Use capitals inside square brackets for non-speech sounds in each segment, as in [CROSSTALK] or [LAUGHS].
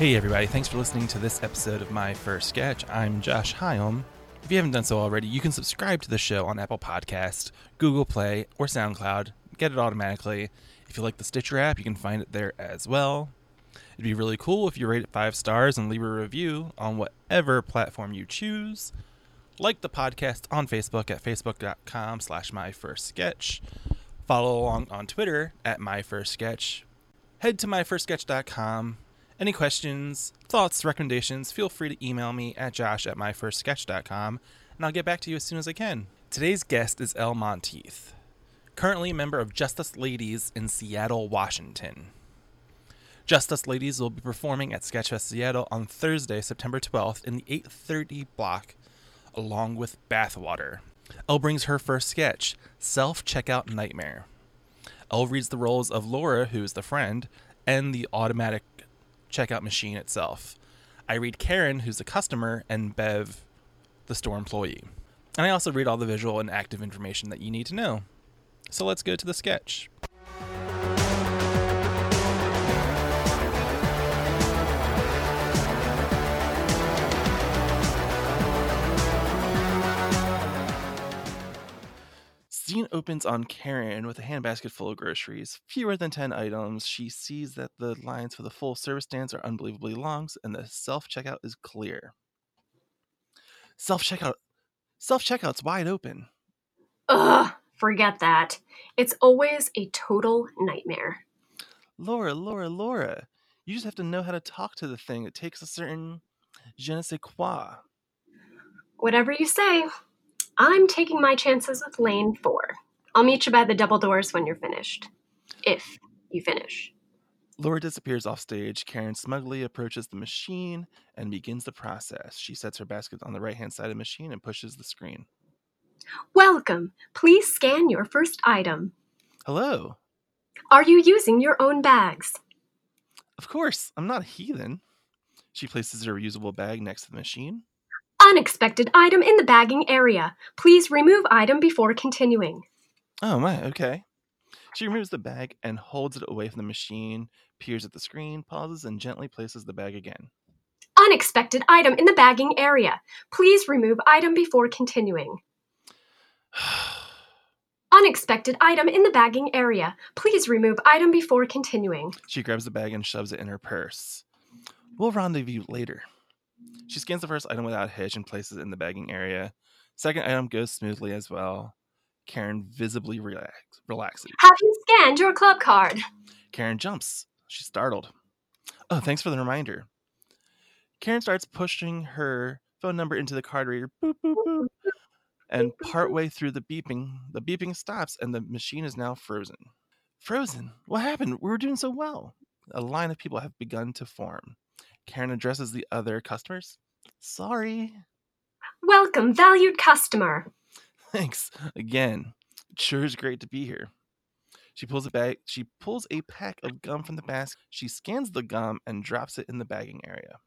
Hey, everybody, thanks for listening to this episode of My First Sketch. I'm Josh Hyam. If you haven't done so already, you can subscribe to the show on Apple Podcast, Google Play, or SoundCloud. Get it automatically. If you like the Stitcher app, you can find it there as well. It'd be really cool if you rate it five stars and leave a review on whatever platform you choose. Like the podcast on Facebook at facebook.com slash my first sketch. Follow along on Twitter at my first sketch. Head to myfirstsketch.com. Any questions, thoughts, recommendations, feel free to email me at josh at myfirstsketch.com and I'll get back to you as soon as I can. Today's guest is Elle Monteith, currently a member of Justice Ladies in Seattle, Washington. Justice Ladies will be performing at Sketchfest Seattle on Thursday, September 12th in the 8:30 block along with Bathwater. Elle brings her first sketch, Self Checkout Nightmare. Elle reads the roles of Laura, who is the friend, and the automatic checkout machine itself. I read Karen, who's the customer, and Bev, the store employee. And I also read all the visual and active information that you need to know. So let's go to the sketch. Scene opens on Karen with a handbasket full of groceries. Fewer than 10 items. She sees that the lines for the full service stands are unbelievably long and the self checkout is clear. Self checkout self checkout's wide open. Ugh, forget that. It's always a total nightmare. Laura, Laura, Laura. You just have to know how to talk to the thing. It takes a certain je ne sais quoi. Whatever you say. I'm taking my chances with lane four. I'll meet you by the double doors when you're finished. If you finish. Laura disappears off stage. Karen smugly approaches the machine and begins the process. She sets her basket on the right hand side of the machine and pushes the screen. Welcome. Please scan your first item. Hello. Are you using your own bags? Of course, I'm not a heathen. She places her reusable bag next to the machine. Unexpected item in the bagging area. Please remove item before continuing. Oh my, okay. She removes the bag and holds it away from the machine, peers at the screen, pauses, and gently places the bag again. Unexpected item in the bagging area. Please remove item before continuing. [SIGHS] Unexpected item in the bagging area. Please remove item before continuing. She grabs the bag and shoves it in her purse. We'll rendezvous later. She scans the first item without hitch and places it in the bagging area. Second item goes smoothly as well. Karen visibly relax, relaxes. Have you scanned your club card? Karen jumps. She's startled. Oh, thanks for the reminder. Karen starts pushing her phone number into the card reader. Boop, boop, boop. And partway through the beeping, the beeping stops and the machine is now frozen. Frozen? What happened? We were doing so well. A line of people have begun to form. Karen addresses the other customers. Sorry. Welcome, valued customer. Thanks again. It sure is great to be here. She pulls a bag. She pulls a pack of gum from the basket. She scans the gum and drops it in the bagging area.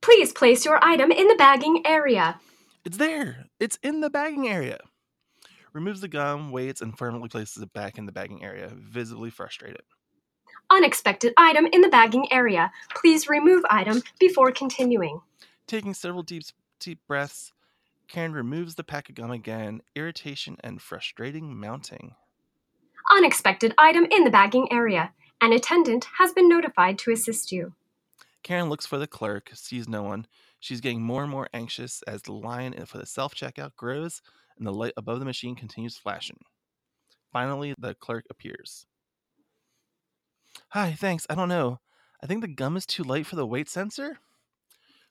Please place your item in the bagging area. It's there. It's in the bagging area. Removes the gum, waits, and firmly places it back in the bagging area, visibly frustrated. Unexpected item in the bagging area. Please remove item before continuing. Taking several deep, deep breaths, Karen removes the pack of gum again, irritation and frustrating mounting. Unexpected item in the bagging area. An attendant has been notified to assist you. Karen looks for the clerk, sees no one. She's getting more and more anxious as the line for the self checkout grows and the light above the machine continues flashing. Finally, the clerk appears. Hi, thanks. I don't know. I think the gum is too light for the weight sensor.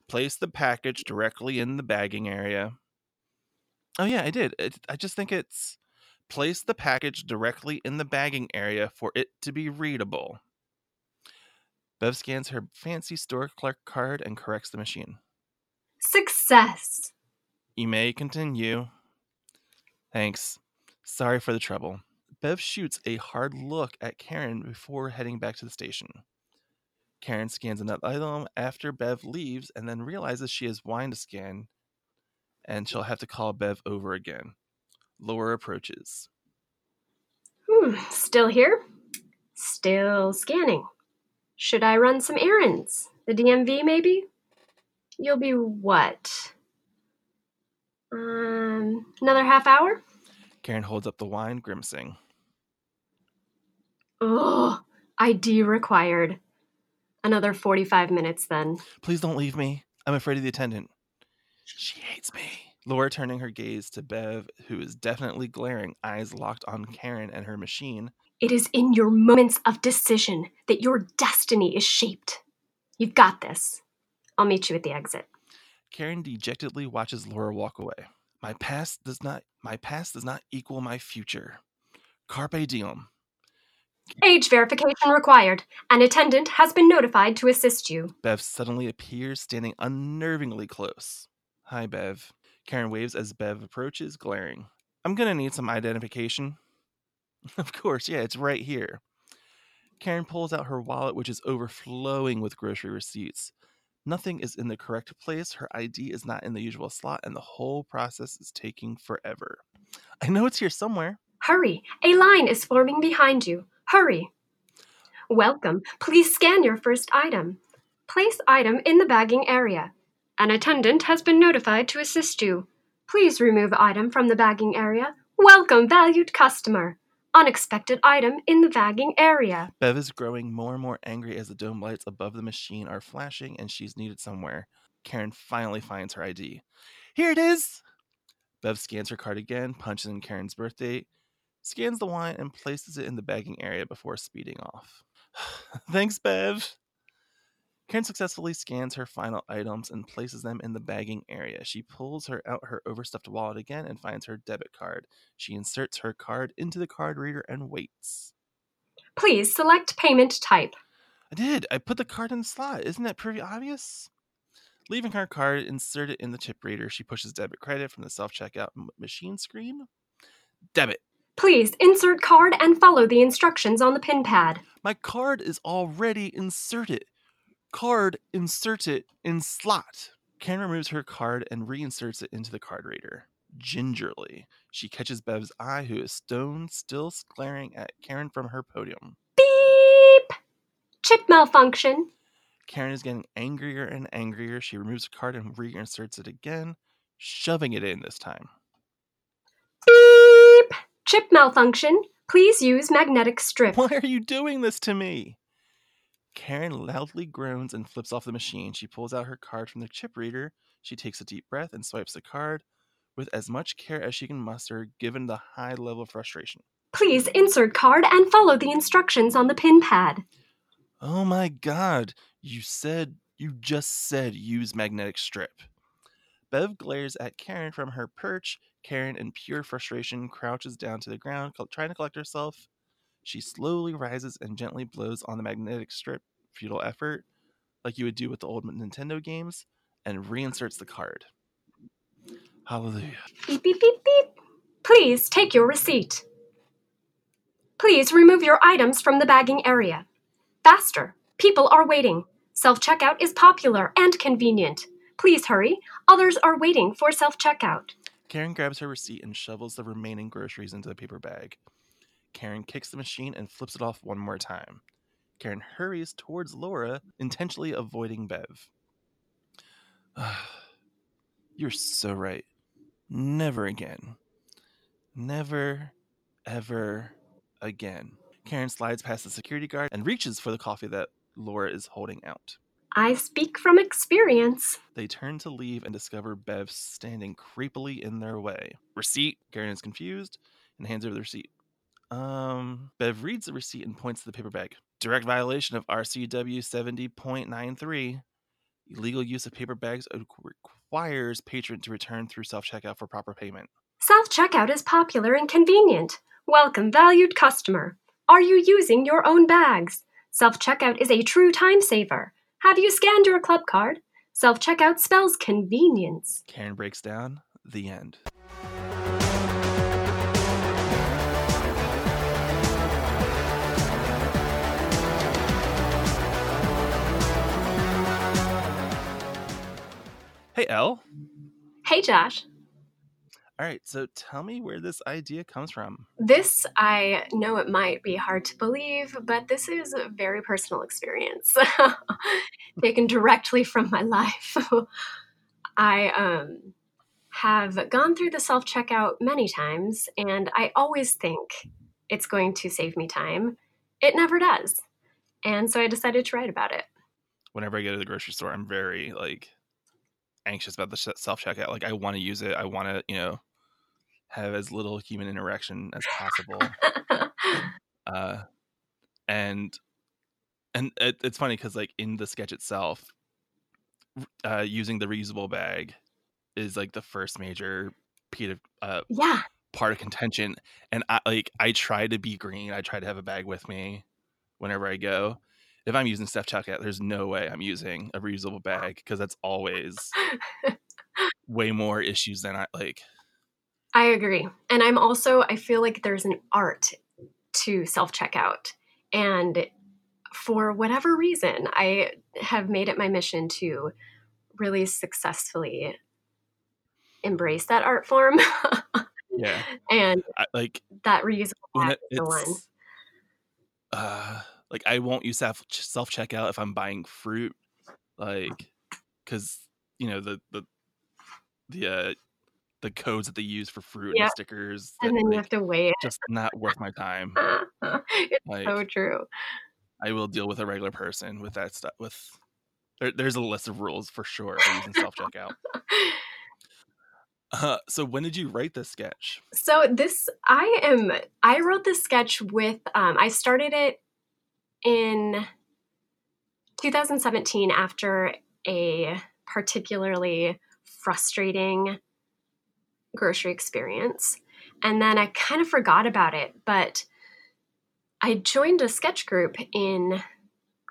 Place the package directly in the bagging area. Oh, yeah, I did. It, I just think it's place the package directly in the bagging area for it to be readable. Bev scans her fancy store clerk card and corrects the machine. Success. You may continue. Thanks. Sorry for the trouble. Bev shoots a hard look at Karen before heading back to the station. Karen scans another item after Bev leaves and then realizes she has wine to scan and she'll have to call Bev over again. Laura approaches. Hmm, still here? Still scanning. Should I run some errands? The DMV, maybe? You'll be what? Um, another half hour? Karen holds up the wine, grimacing. Ugh, ID required. Another 45 minutes then. Please don't leave me. I'm afraid of the attendant. She hates me. Laura turning her gaze to Bev, who is definitely glaring, eyes locked on Karen and her machine. It is in your moments of decision that your destiny is shaped. You've got this. I'll meet you at the exit. Karen dejectedly watches Laura walk away. My past does not my past does not equal my future. Carpe diem. Age verification required. An attendant has been notified to assist you. Bev suddenly appears, standing unnervingly close. Hi, Bev. Karen waves as Bev approaches, glaring. I'm gonna need some identification. [LAUGHS] of course, yeah, it's right here. Karen pulls out her wallet, which is overflowing with grocery receipts. Nothing is in the correct place, her ID is not in the usual slot, and the whole process is taking forever. I know it's here somewhere. Hurry! A line is forming behind you. Hurry! Welcome. Please scan your first item. Place item in the bagging area. An attendant has been notified to assist you. Please remove item from the bagging area. Welcome, valued customer. Unexpected item in the bagging area. Bev is growing more and more angry as the dome lights above the machine are flashing and she's needed somewhere. Karen finally finds her ID. Here it is! Bev scans her card again, punches in Karen's birth date, scans the wine, and places it in the bagging area before speeding off. [SIGHS] Thanks, Bev! Karen successfully scans her final items and places them in the bagging area. She pulls her out her overstuffed wallet again and finds her debit card. She inserts her card into the card reader and waits. Please select payment type. I did. I put the card in the slot. Isn't that pretty obvious? Leaving her card inserted in the chip reader, she pushes debit credit from the self checkout machine screen. Debit. Please insert card and follow the instructions on the pin pad. My card is already inserted card inserted in slot. Karen removes her card and reinserts it into the card reader. Gingerly, she catches Bev's eye, who is stone still glaring at Karen from her podium. Beep! Chip malfunction. Karen is getting angrier and angrier. She removes the card and reinserts it again, shoving it in this time. Chip malfunction. Please use magnetic strip. Why are you doing this to me? Karen loudly groans and flips off the machine. She pulls out her card from the chip reader. She takes a deep breath and swipes the card with as much care as she can muster, given the high level of frustration. Please insert card and follow the instructions on the pin pad. Oh my god, you said, you just said use magnetic strip. Bev glares at Karen from her perch. Karen, in pure frustration, crouches down to the ground, trying to collect herself. She slowly rises and gently blows on the magnetic strip, futile effort, like you would do with the old Nintendo games, and reinserts the card. Hallelujah. Beep, beep, beep, beep. Please take your receipt. Please remove your items from the bagging area. Faster. People are waiting. Self checkout is popular and convenient. Please hurry. Others are waiting for self checkout. Karen grabs her receipt and shovels the remaining groceries into the paper bag. Karen kicks the machine and flips it off one more time. Karen hurries towards Laura, intentionally avoiding Bev. [SIGHS] You're so right. Never again. Never, ever again. Karen slides past the security guard and reaches for the coffee that Laura is holding out. I speak from experience. They turn to leave and discover Bev standing creepily in their way. Receipt? Karen is confused and hands over the receipt. Um, Bev reads the receipt and points to the paper bag. Direct violation of RCW 70.93. Illegal use of paper bags requires patron to return through self checkout for proper payment. Self checkout is popular and convenient. Welcome, valued customer. Are you using your own bags? Self checkout is a true time saver. Have you scanned your club card? Self checkout spells convenience. Karen breaks down. The end. Hey, Elle. Hey, Josh. All right, so tell me where this idea comes from. This, I know it might be hard to believe, but this is a very personal experience [LAUGHS] taken directly from my life. [LAUGHS] I um, have gone through the self checkout many times, and I always think it's going to save me time. It never does. And so I decided to write about it. Whenever I go to the grocery store, I'm very like anxious about the self checkout. Like I want to use it. I want to, you know, have as little human interaction as possible. [LAUGHS] uh, and and it, it's funny because like in the sketch itself, uh, using the reusable bag is like the first major piece of uh, yeah part of contention. And I like I try to be green. I try to have a bag with me whenever I go. If I'm using self checkout, there's no way I'm using a reusable bag because that's always [LAUGHS] way more issues than I like. I agree. And I'm also, I feel like there's an art to self checkout. And for whatever reason, I have made it my mission to really successfully embrace that art form. [LAUGHS] yeah. And I, like that reusable bag it, is the one. Uh, like I won't use self self checkout if I'm buying fruit, like because you know the the the uh the codes that they use for fruit and stickers. And then like, you have to wait. It's just not worth my time. [LAUGHS] it's like, so true. I will deal with a regular person with that stuff. With there, there's a list of rules for sure for using self checkout. Uh, so when did you write this sketch? So this I am I wrote this sketch with um, I started it in 2017 after a particularly frustrating grocery experience. And then I kind of forgot about it, but I joined a sketch group in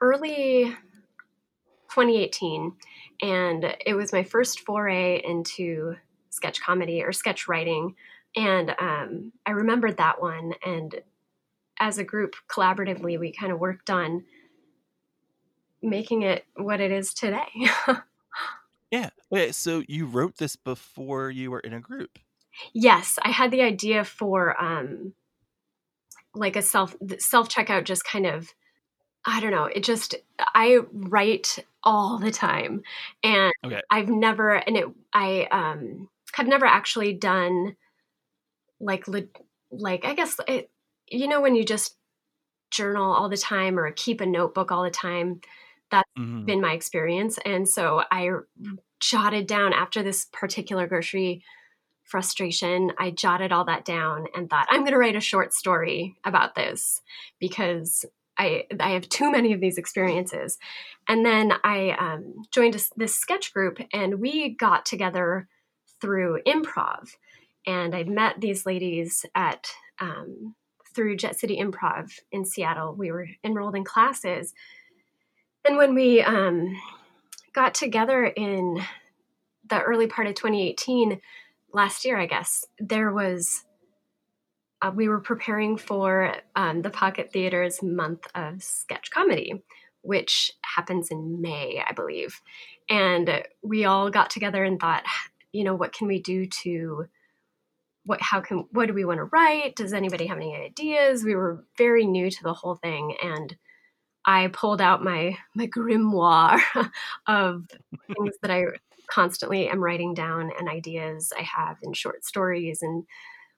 early 2018, and it was my first foray into sketch comedy or sketch writing. And um, I remembered that one. And as a group, collaboratively, we kind of worked on making it what it is today. [LAUGHS] Okay. So you wrote this before you were in a group. Yes, I had the idea for um, like a self self checkout. Just kind of, I don't know. It just I write all the time, and okay. I've never and it I um have never actually done like like I guess it, you know when you just journal all the time or keep a notebook all the time that's mm-hmm. been my experience. And so I jotted down after this particular grocery frustration, I jotted all that down and thought, I'm going to write a short story about this because I, I have too many of these experiences. And then I um, joined a, this sketch group and we got together through improv. And I met these ladies at um, through Jet City Improv in Seattle. We were enrolled in classes and when we um, got together in the early part of 2018, last year, I guess, there was, uh, we were preparing for um, the Pocket Theater's month of sketch comedy, which happens in May, I believe. And we all got together and thought, you know, what can we do to what how can what do we want to write does anybody have any ideas we were very new to the whole thing and I pulled out my my grimoire [LAUGHS] of things that I constantly am writing down and ideas I have in short stories and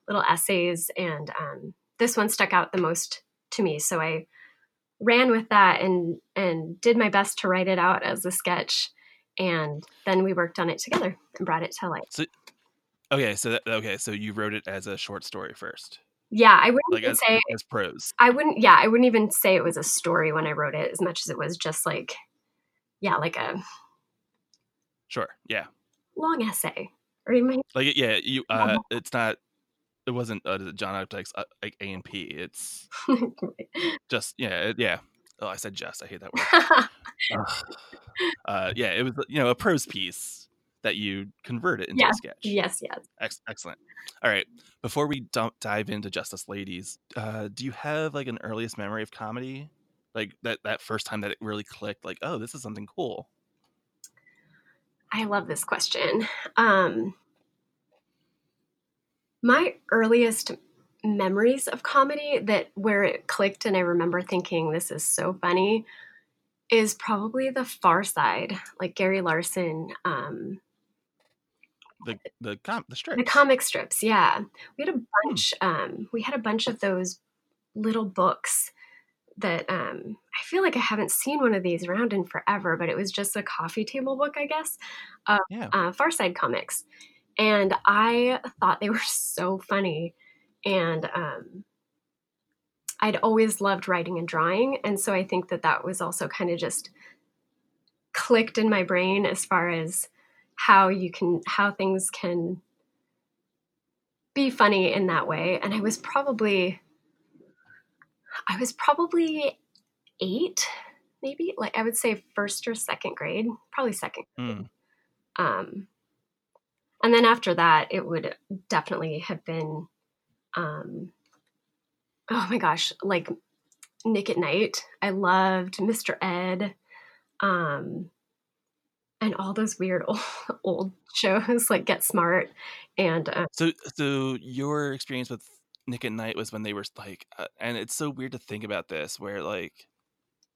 little essays. And um, this one stuck out the most to me, so I ran with that and and did my best to write it out as a sketch. And then we worked on it together and brought it to life. So, okay, so that, okay, so you wrote it as a short story first. Yeah, I wouldn't like as, say as prose. I wouldn't. Yeah, I wouldn't even say it was a story when I wrote it, as much as it was just like, yeah, like a sure, yeah, long essay or even like yeah, you. [LAUGHS] Uh, it's not. It wasn't uh, John Updike's uh, like A and P. It's [LAUGHS] just yeah, yeah. Oh, I said just. I hate that word. [LAUGHS] uh, yeah, it was you know a prose piece that you convert it into a sketch. Yes, yes. Ex- excellent. All right. Before we dump, dive into Justice Ladies, uh, do you have like an earliest memory of comedy? Like that that first time that it really clicked, like, oh, this is something cool. I love this question. Um, My earliest memories of comedy that where it clicked and I remember thinking this is so funny is probably the Far Side, like Gary Larson. Um, the the com the strips. the comic strips, yeah. We had a bunch. Um, we had a bunch of those little books that um, I feel like I haven't seen one of these around in forever, but it was just a coffee table book, I guess, of Yeah. uh, Far Side comics, and I thought they were [LAUGHS] so funny, and um, I'd always loved writing and drawing, and so I think that that was also kind of just clicked in my brain as far as how you can how things can be funny in that way. And i was probably i was probably eight maybe like i would say first or second grade probably second Mm. um and then after that it would definitely have been um oh my gosh like nick at night. I loved mr ed. Um and all those weird old, [LAUGHS] old shows like get smart and uh, So so your experience with Nick at Night was when they were like, uh, and it's so weird to think about this, where like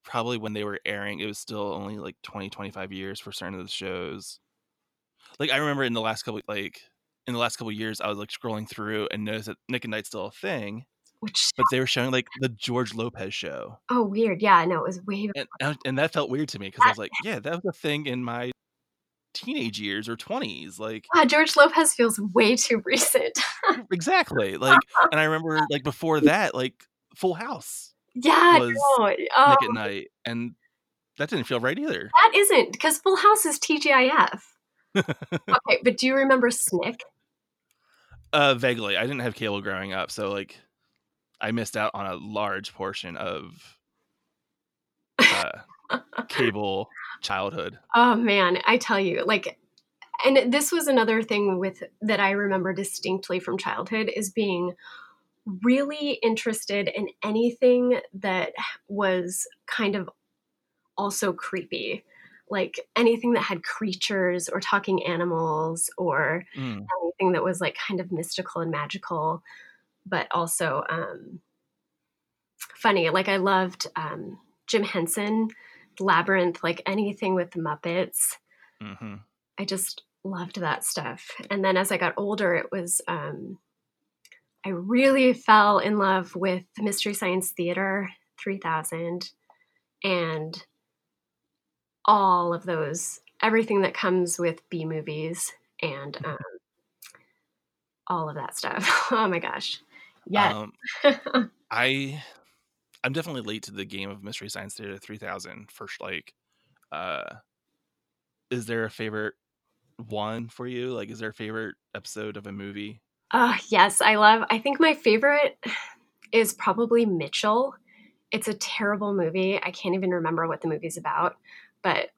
probably when they were airing, it was still only like 20, 25 years for certain of the shows. Like I remember in the last couple, like in the last couple years, I was like scrolling through and noticed that Nick at Night's still a thing, which but they were showing like the George Lopez show, oh weird. Yeah no it was way and and, and that felt weird to me because I was like, yeah, that was a thing in my teenage years or 20s like Ah, george lopez feels way too recent. Exactly [LAUGHS] like and i remember like before that like full house yeah Was no, nick oh, at night and that didn't feel right either. That isn't because full house is tgif [LAUGHS] okay but do you remember snick? Uh vaguely i didn't have cable growing up so like i missed out on a large portion of uh [LAUGHS] cable childhood Oh man, I tell you, like and this was another thing with that I remember distinctly from childhood is being really interested in anything that was kind of also creepy. Like anything that had creatures or talking animals or Mm. anything that was like kind of mystical and magical, but also um, funny. Like I loved um, Jim Henson, Labyrinth, like anything with the Muppets. hmm I just loved that stuff. And then as I got older, it was um, I really fell in love with Mystery Science Theater 3000 and all of those, everything that comes with B movies and um, all of that stuff. [LAUGHS] Oh my gosh. Yeah. um [LAUGHS] i i'm definitely late to the game of mystery science theater 3000 first like uh is there a favorite one for you like is there a favorite episode of a movie Oh, yes, I love. I think my favorite is probably Mitchell. It's a terrible movie. I can't even remember what the movie's about, but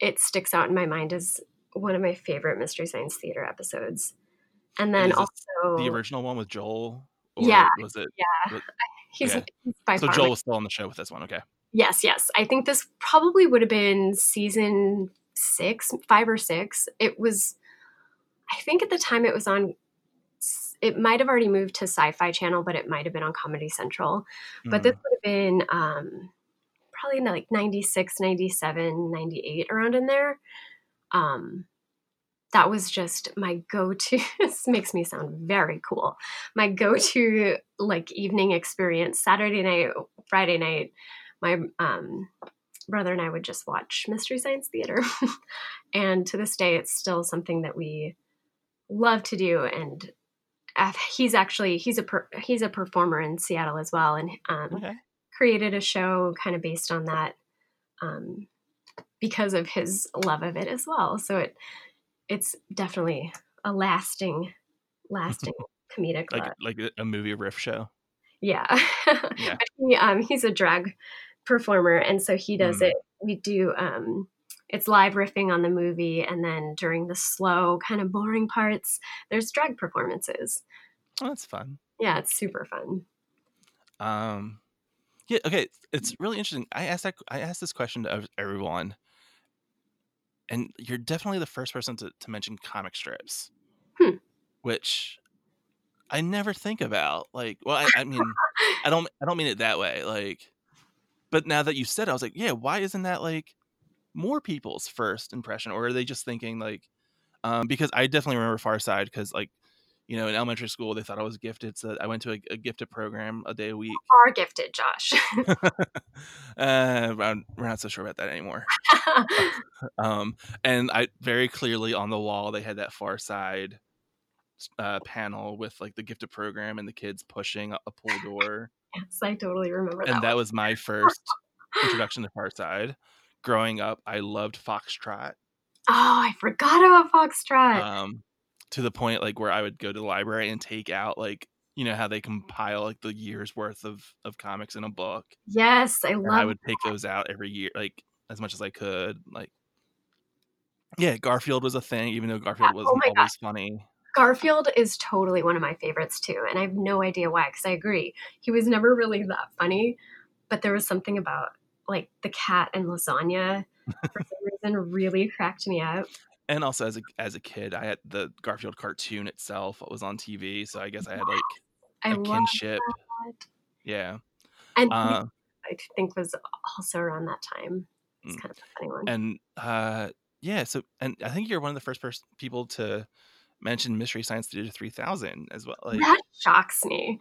it sticks out in my mind as one of my favorite Mystery Science Theater episodes. And then also, the original one with joel or Yeah, was it [LAUGHS] he's, okay. he's by so far joel my- was still on the show with this one okay yes, yes. I think this probably would have been season six, five or six. It was, I think at the time it was on. It might have already moved to Sci-Fi Channel, but it might have been on Comedy Central. but Mm. this would have been um, probably in like 96 97 98 around in there um, that was just my go-to [LAUGHS] this makes me sound very cool. My go-to like evening experience. Saturday night friday night my um, brother and i would just watch mystery science theater. [LAUGHS] And to this day it's still something that we love to do. And uh, he's actually he's a per, he's a performer in Seattle as well, and um, okay. created a show kind of based on that um, because of his love of it as well. So it it's definitely a lasting, lasting [LAUGHS] comedic like like a- movie riff show Yeah, [LAUGHS] Yeah. But he, um, he's a drag performer, and so he does Mm. it. We do um, it's live riffing on the movie, and then during the slow, kind of boring parts, there's drag performances. oh, that's fun Yeah, it's super fun. Um, yeah, okay. It's really interesting. I asked that. I asked this question to everyone, and you're definitely the first person to, to mention comic strips, Hmm. which I never think about like. Well, I, I mean, [LAUGHS] I don't. I don't mean it that way. Like, but now that you said, it, I was like, yeah. Why isn't that like more people's first impression, or are they just thinking like? Um, because I definitely remember Far Side because like you know, in elementary school, they thought I was gifted. So I went to a, a gifted program a day a week. Are gifted, Josh. [LAUGHS] uh, we're not so sure about that anymore. [LAUGHS] um, and I very clearly on the wall, they had that far side uh, panel with like the gifted program and the kids pushing a, pool door. yes, I totally remember and that. that was my first introduction to Far Side. Growing up, I loved Foxtrot. Oh, I forgot about Foxtrot. Um, to the point like where I would go to the library and take out like you know how they compile like the year's worth of of comics in a book. yes, I And love. I would take those out every year, like as much as I could. Like, yeah, Garfield was a thing, even though Garfield oh wasn't God. always funny. Garfield is totally one of my favorites too, and I have no idea why. Because I agree, he was never really that funny, but there was something about like the cat and lasagna for some reason really cracked me up. And also as a as a kid, I had the Garfield cartoon itself was on TV, so I guess I had like I a kinship. that, Yeah. and Uh, I think was also around that time. It's Mm. kind of a funny one. and uh, yeah, so and I think you're one of the first pers- people to mention Mystery Science Theater 3000 as well. Like, that shocks me.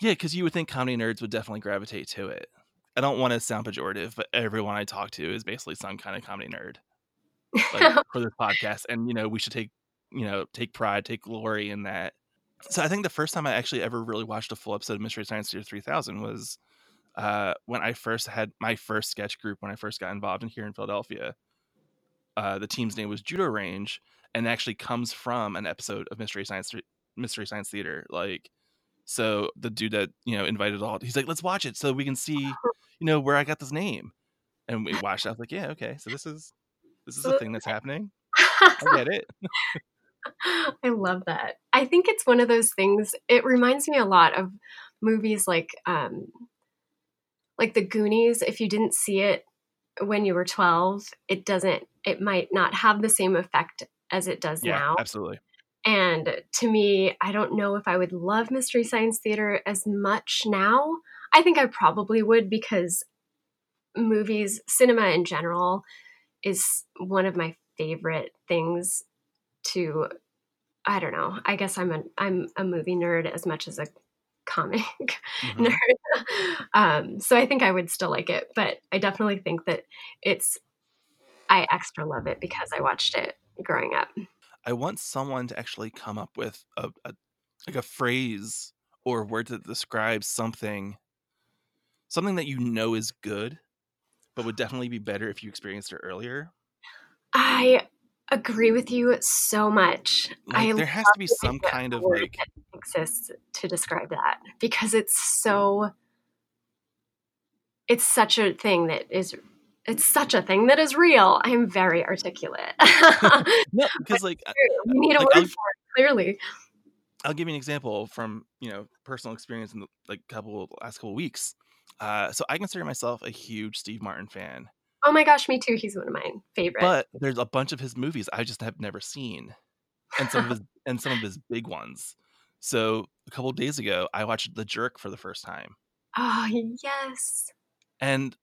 Yeah, because you would think comedy nerds would definitely gravitate to it. I don't want to sound pejorative, but everyone I talk to is basically some kind of comedy nerd like, [LAUGHS] for this podcast, and you know we should take you know take pride, take glory in that. So I think the first time I actually ever really watched a full episode of Mystery Science Theater 3000 was uh, when I first had my first sketch group when I first got involved in here in Philadelphia. Uh, the team's name was Judo Range, and actually comes from an episode of Mystery Science Mystery Science Theater. Like, so the dude that you know invited all, he's like, "Let's watch it so we can see, you know, where I got this name." And we watched. it. I was like, "Yeah, okay, so this is this is a thing that's happening. I get it." [LAUGHS] I love that. I think it's one of those things. It reminds me a lot of movies like um like The Goonies. If you didn't see it when you were 12, it doesn't it might not have the same effect as it does Yeah, now. absolutely. And to me, I don't know if I would love Mystery Science Theater as much now. I think I probably would because movies, cinema in general, is one of my favorite things to I don't know. I guess I'm a I'm a movie nerd as much as a comic [LAUGHS] Mhm. nerd. Um, so I think I would still like it, but I definitely think that it's I extra love it because I watched it growing up. I want someone to actually come up with a, a like a phrase or word that describes something something that you know is good but would definitely be better if you experienced it earlier. I agree with you so much. Like I there has to be some kind of like exists to describe that because it's mm. so it's such a thing that is it's such a thing that is real. I'm very articulate. [LAUGHS] no because like we need a Like, word I'll- for it, clearly. I'll give you an example from you know personal experience in the like couple last couple weeks. Uh, so I consider myself a huge Steve Martin fan, Oh my gosh, me too. He's one of my favorites. but there's a bunch of his movies I just have never seen, and some of his [LAUGHS] and some of his big ones. So a couple of days ago, I watched The Jerk for the first time, oh yes. and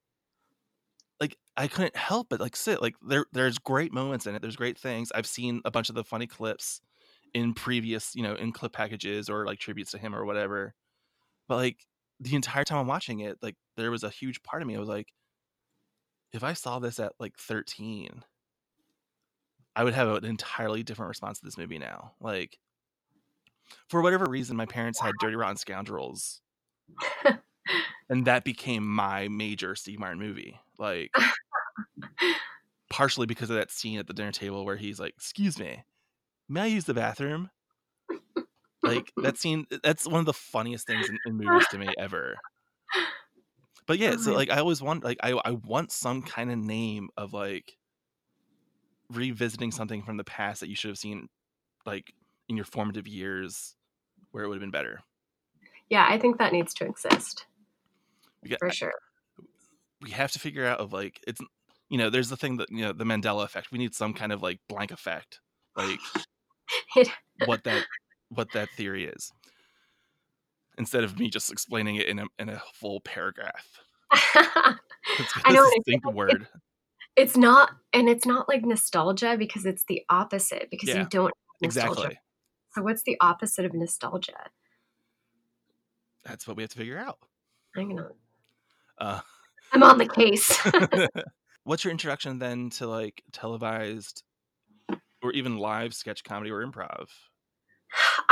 like I couldn't help but like sit like there. There's great moments in it. There's great things. I've seen a bunch of the funny clips in previous, you know, in clip packages or like tributes to him or whatever. But like the entire time I'm watching it, like there was a huge part of me. I was like, if I saw this at like 13, I would have an entirely different response to this movie now. Like, for whatever reason, my parents had Dirty Rotten Scoundrels, [LAUGHS] and that became my major Steve Martin movie. Like, [LAUGHS] partially because of that scene at the dinner table where he's like, "Excuse me, may I use the bathroom?" Like that [LAUGHS] scene. That's one of the funniest things in, in movies to me ever. But yeah, so like I always want like I I want some kind of name of like revisiting something from the past that you should have seen like in your formative years where it would have been better. Yeah, I think that needs to exist got, for sure. we have to figure out of like it's you know there's the thing that you know the Mandela effect. We need some kind of like blank effect, like [LAUGHS] what that what that theory is. instead of me just explaining it in a in a full paragraph. [LAUGHS] It's I a know, and it's- word. it's not, and it's not like nostalgia because it's the opposite because Yeah, you don't. Exactly. So what's the opposite of nostalgia? That's what we have to figure out. Hang on. Uh, I'm on the case. [LAUGHS] [LAUGHS] what's your introduction then to like televised or even live sketch comedy or improv?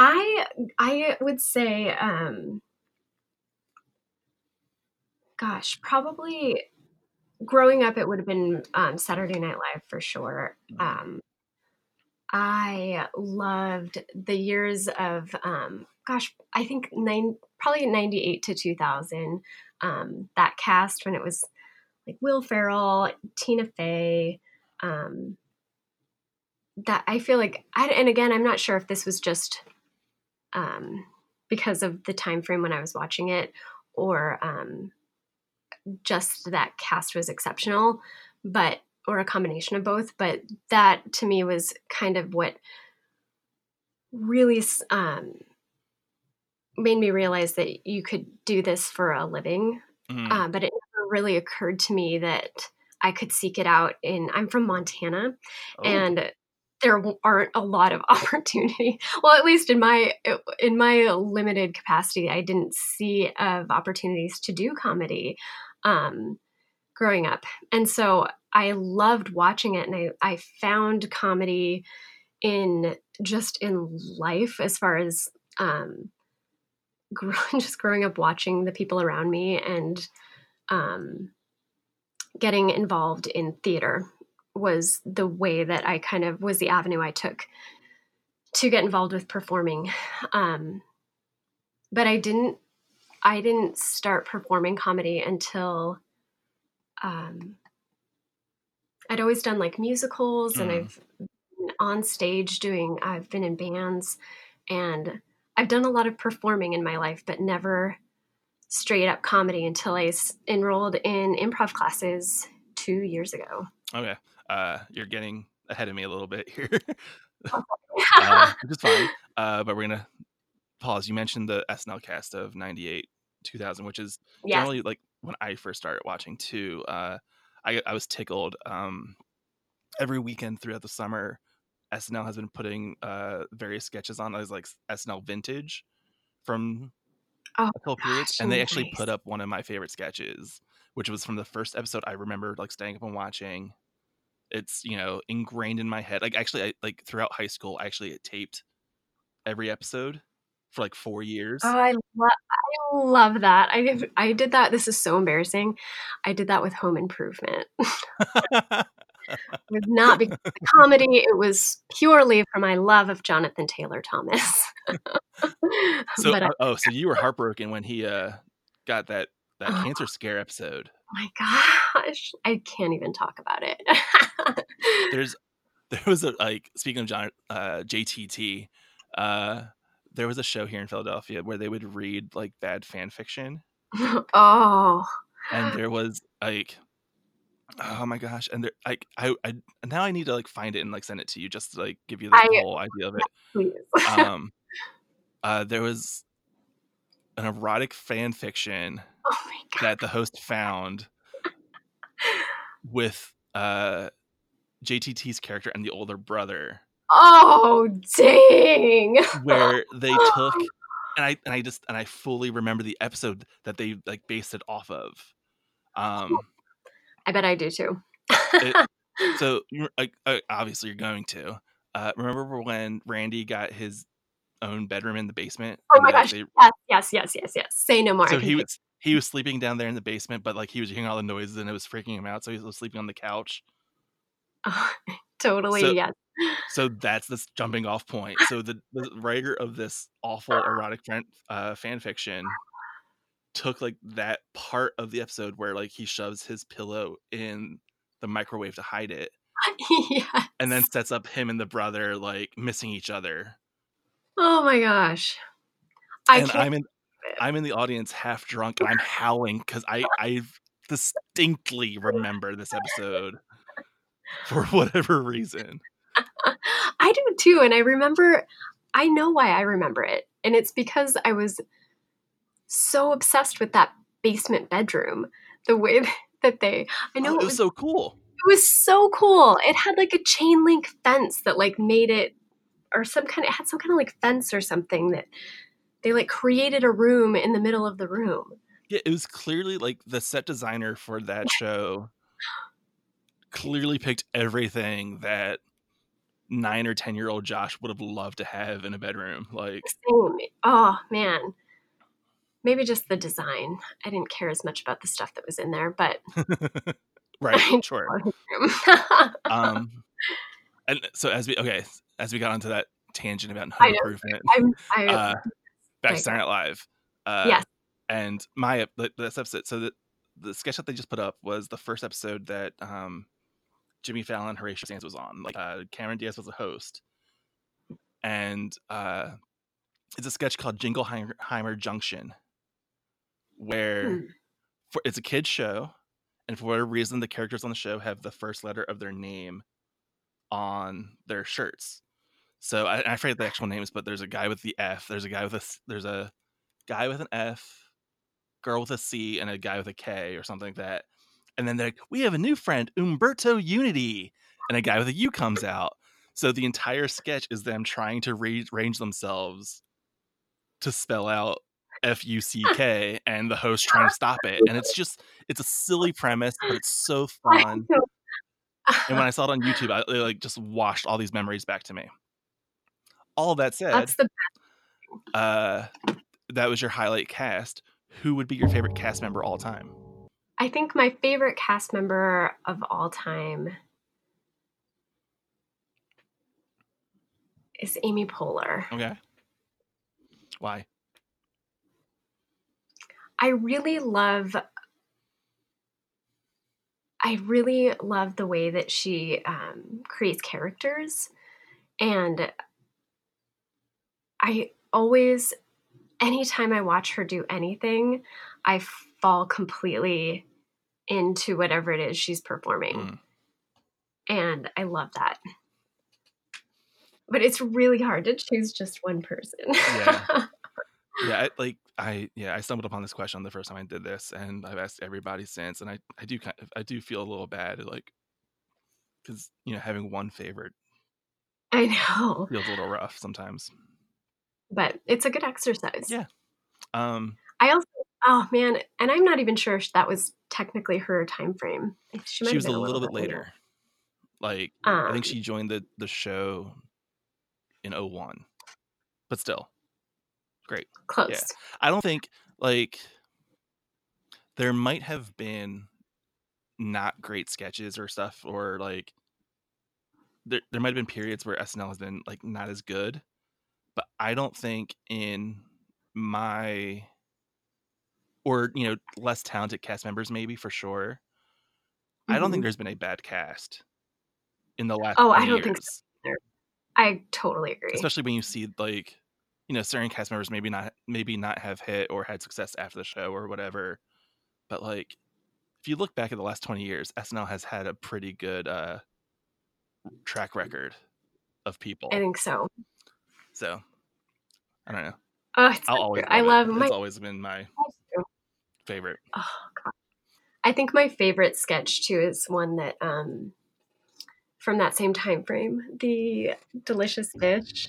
I I would say um gosh, probably growing up it would have been um, Saturday Night Live for sure. Um I loved the years of um gosh, I think nine probably 98 to 2000 um that cast when it was like Will Ferrell, Tina Fey, um that I feel like I, and again I'm not sure if this was just um, because of the time frame when I was watching it, or um, just that cast was exceptional, but or a combination of both. But that to me was kind of what really um, made me realize that you could do this for a living. Mhm. Uh, but it never really occurred to me that I could seek it out in. I'm from Montana, Oh, and there aren't a lot of [LAUGHS] opportunity. Well at least in my in my limited capacity i didn't see of opportunities to do comedy um, growing up. And so i loved watching it and i, I found comedy in just in life as far as um, [LAUGHS] just growing up watching the people around me and um, getting involved in theater was the way that I kind of was the avenue I took to get involved with performing. Um, but I didn't I didn't start performing comedy until um, I'd always done like musicals and Mm. I've been on stage doing I've been in bands and I've done a lot of performing in my life but never straight up comedy until I s- enrolled in improv classes 2 years ago. okay. Uh, you're getting ahead of me a little bit here, [LAUGHS] uh, [LAUGHS] which is fine. Uh, but we're gonna pause. You mentioned the SNL cast of '98, 2000, which is yes. generally like when I first started watching too. Uh, I I was tickled. Um, every weekend throughout the summer, SNL has been putting uh various sketches on as like SNL vintage from Oh, a couple periods, and they actually nice. put up one of my favorite sketches, which was from the first episode. I remember like staying up and watching. It's you know ingrained in my head. Like actually, I, like throughout high school, I actually taped every episode for like four years. Oh, I, lo- I love that. I I did that. This is so embarrassing. I did that with Home Improvement. [LAUGHS] It was not because of the comedy. It was purely for my love of Jonathan Taylor Thomas. [LAUGHS] so but I, oh, so you were heartbroken when he uh got that that Oh. cancer scare episode. my gosh, I can't even talk about it. [LAUGHS] There's [LAUGHS] there was a like speaking of John uh JTT, uh there was a show here in Philadelphia where they would read like bad fan fiction [LAUGHS] oh, and there was like oh my gosh and there like I, I now i need to like find it and like send it to you just to like give you the I- whole idea of it please. um uh there was an erotic fan fiction oh that the host found with uh jtt's character and the older brother Oh dang. where they [GASPS] took and i and i just and i fully remember the episode that they like based it off of um I bet I do too. It- [LAUGHS] so like uh, obviously you're going to uh remember when randy got his own bedroom in the basement oh my gosh. they- Yes, yes, yes, yes, yes. Say no more. So he was he was sleeping down there in the basement but like he was hearing all the noises and it was freaking him out so he was sleeping on the couch Oh, [LAUGHS] totally So- yes. so that's this jumping off point so the, the [LAUGHS] writer of this awful erotic fan, uh, fan fiction took like that part of the episode where like he shoves his pillow in the microwave to hide it yeah. [LAUGHS] and then sets up him and the brother like missing each other Oh my gosh. I and can't. i'm in i'm in the audience half drunk and i'm howling because i i distinctly remember this episode [LAUGHS] for whatever reason I do too. And I remember, I know why I remember it. And it's because I was so obsessed with that basement bedroom. The way [LAUGHS] that they, I know Oh, it it was, was so cool. it was so cool. It had like a chain link fence that like made it, or some kind of, it had some kind of like fence or something that they like created a room in the middle of the room. Yeah, it was clearly like the set designer for that [LAUGHS] show clearly picked everything that nine or ten year old Josh would have loved to have in a bedroom. Like, Same. Oh man. Maybe just the design. I didn't care as much about the stuff that was in there, but [LAUGHS] right, sure. Um, [LAUGHS] and so as we okay, as we got onto that tangent about home improvement, I'm, I, uh, back Saturday Night Live. Uh, Yes. And my th- this episode, so the the sketch that they just put up was the first episode that um, Jimmy Fallon, Horatio Sanz was on. Like uh, Cameron Diaz was a host, and uh, it's a sketch called Jingleheimer Junction, where Hmm. for, it's a kids show, and for whatever reason, the characters on the show have the first letter of their name on their shirts. So I, I forget the actual names, but there's a guy with the F. There's a guy with a there's a guy with an F, girl with a C, and a guy with a K or something like that. And then they're like, we have a new friend, Umberto Unity, and a guy with a U comes out. So the entire sketch is them trying to re- arrange themselves to spell out F U C K, and the host trying to stop it. And it's just it's a silly premise, but it's so [LAUGHS] fun. And when I [LAUGHS] saw it on YouTube, I it, like just washed all these memories back to me. All that said, That's the uh, that was your highlight cast. Who would be your favorite cast member all time? I think my favorite cast member of all time is Amy Poehler. Okay. Why? I really love I really love the way that she um, creates characters and I always anytime I watch her do anything, I fall completely into whatever it is she's performing. Mm. And I love that. But it's really hard to choose just one person. Yeah. [LAUGHS] Yeah, I, like I yeah I stumbled upon this question the first time I did this, and I've asked everybody since, and I I do kind of I do feel a little bad like because you know having one favorite I know. feels a little rough sometimes. But it's a good exercise. Yeah. Um, I also, oh man, and I'm not even sure if that was technically her time frame. She, might she was a been little, bit later. Like Um, I think she joined the the show in 01. but still great. close. Yeah. I don't think like there might have been not great sketches or stuff or like there there might have been periods where SNL has been like not as good, but I don't think in my or you know less talented cast members maybe for sure. I don't think Mhm. there's been a bad cast in the last. Oh, I don't think years I totally agree. especially when you see like you know certain cast members maybe not maybe not have hit or had success after the show or whatever but like if you look back at the last 20 years snl has had a pretty good uh track record of people I think so. so i don't know Oh, it's i'll always true. I love it. my. it's always been my favorite Oh god. I think my favorite sketch too is one that um from that same time frame, the Delicious Dish.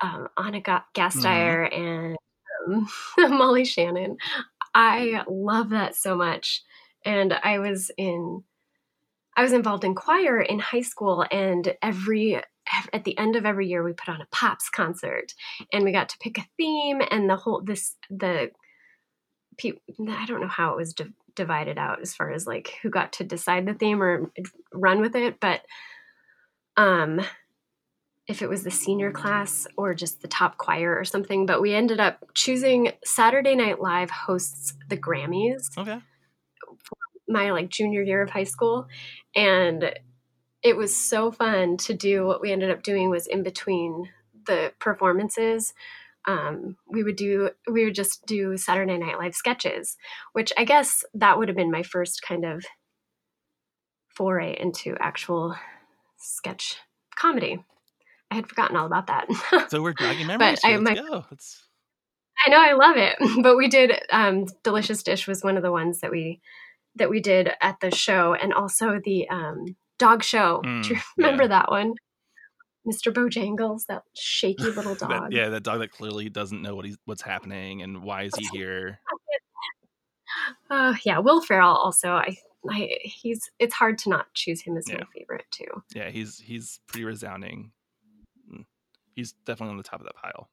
Um, Anna Ga- Gasteyer and um, [LAUGHS] Molly Shannon. I love that so much, and I was in, I was involved in choir in high school, and every at the end of every year we put on a pops concert, and we got to pick a theme, and the whole this the i don't know how it was di- divided out as far as like who got to decide the theme or run with it but um if it was the senior class or just the top choir or something but we ended up choosing saturday night live hosts the grammys okay. my like junior year of high school and it was so fun to do what we ended up doing was in between the performances. Um, we would do we would just do saturday night live sketches which i guess that would have been my first kind of foray into actual sketch comedy. I had forgotten all about that. So we're dragging [LAUGHS] memories I- here. let's my- go. Let's I know I love it. [LAUGHS] But we did um, Delicious Dish was one of the ones that we that we did at the show, and also the um, dog show. Mm, Do you remember yeah. that one? Mr. Bojangles, that shaky [LAUGHS] little That- dog. yeah, that dog that clearly doesn't know what he's what's happening and why is he [LAUGHS] here. [LAUGHS] Uh, yeah, Will Ferrell also. I, I, he's. It's hard to not choose him as my favorite too. Yeah, he's he's pretty resounding. Mm. He's definitely on the top of that pile.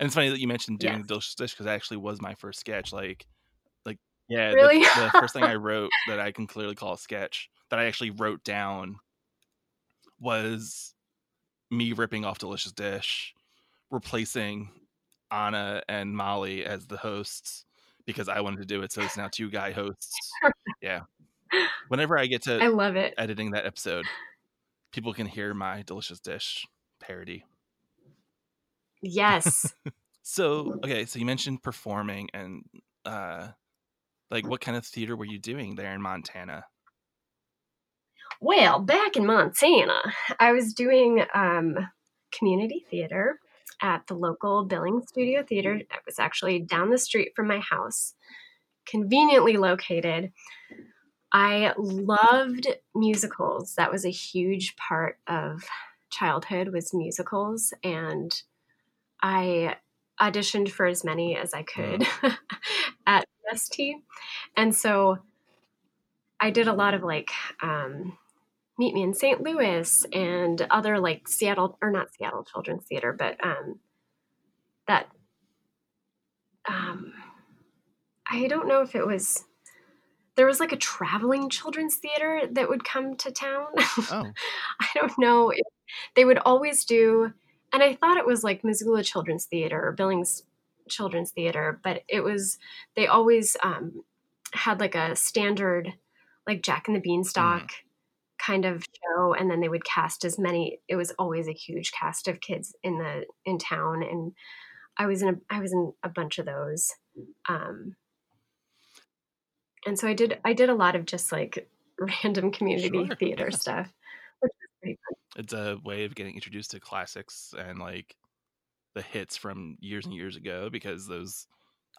And it's funny that you mentioned doing Yes. Delicious Dish because that actually was my first sketch. Like yeah, the- the, first thing I wrote that I can clearly call a sketch that I actually wrote down was me ripping off Delicious Dish, replacing Anna and Molly as the hosts because I wanted to do it. So it's now two guy hosts. Yeah. Whenever I get to I love it. editing that episode, people can hear my delicious dish parody. Yes. [LAUGHS] So, okay, so you mentioned performing and uh like what kind of theater were you doing there in Montana? Well, back in Montana, I was doing um, community theater at the local Billings Studio Theater. It was actually down the street from my house, conveniently located. I loved musicals. That was a huge part of childhood was musicals and I auditioned for as many as I could [LAUGHS] at And so I did a lot of like um, Meet Me in St. Louis and other like Seattle or not Seattle Children's Theater, but um, that um, I don't know if it was there was like a traveling children's theater that would come to town. [LAUGHS] Oh, I don't know. If, they would always do, and I thought it was like Missoula Children's Theater or Billings Children's Theater, but it was, they always um, had like a standard, like Jack and the Beanstalk kind of show. And then they would cast as many, it was always a huge cast of kids in the, in town. And I was in a, I was in a bunch of those. Um, and so I did, I did a lot of just like [LAUGHS] random community Sure, theater yeah. stuff. Which was pretty fun. it's a way of getting introduced to classics and like the hits from years and years ago because those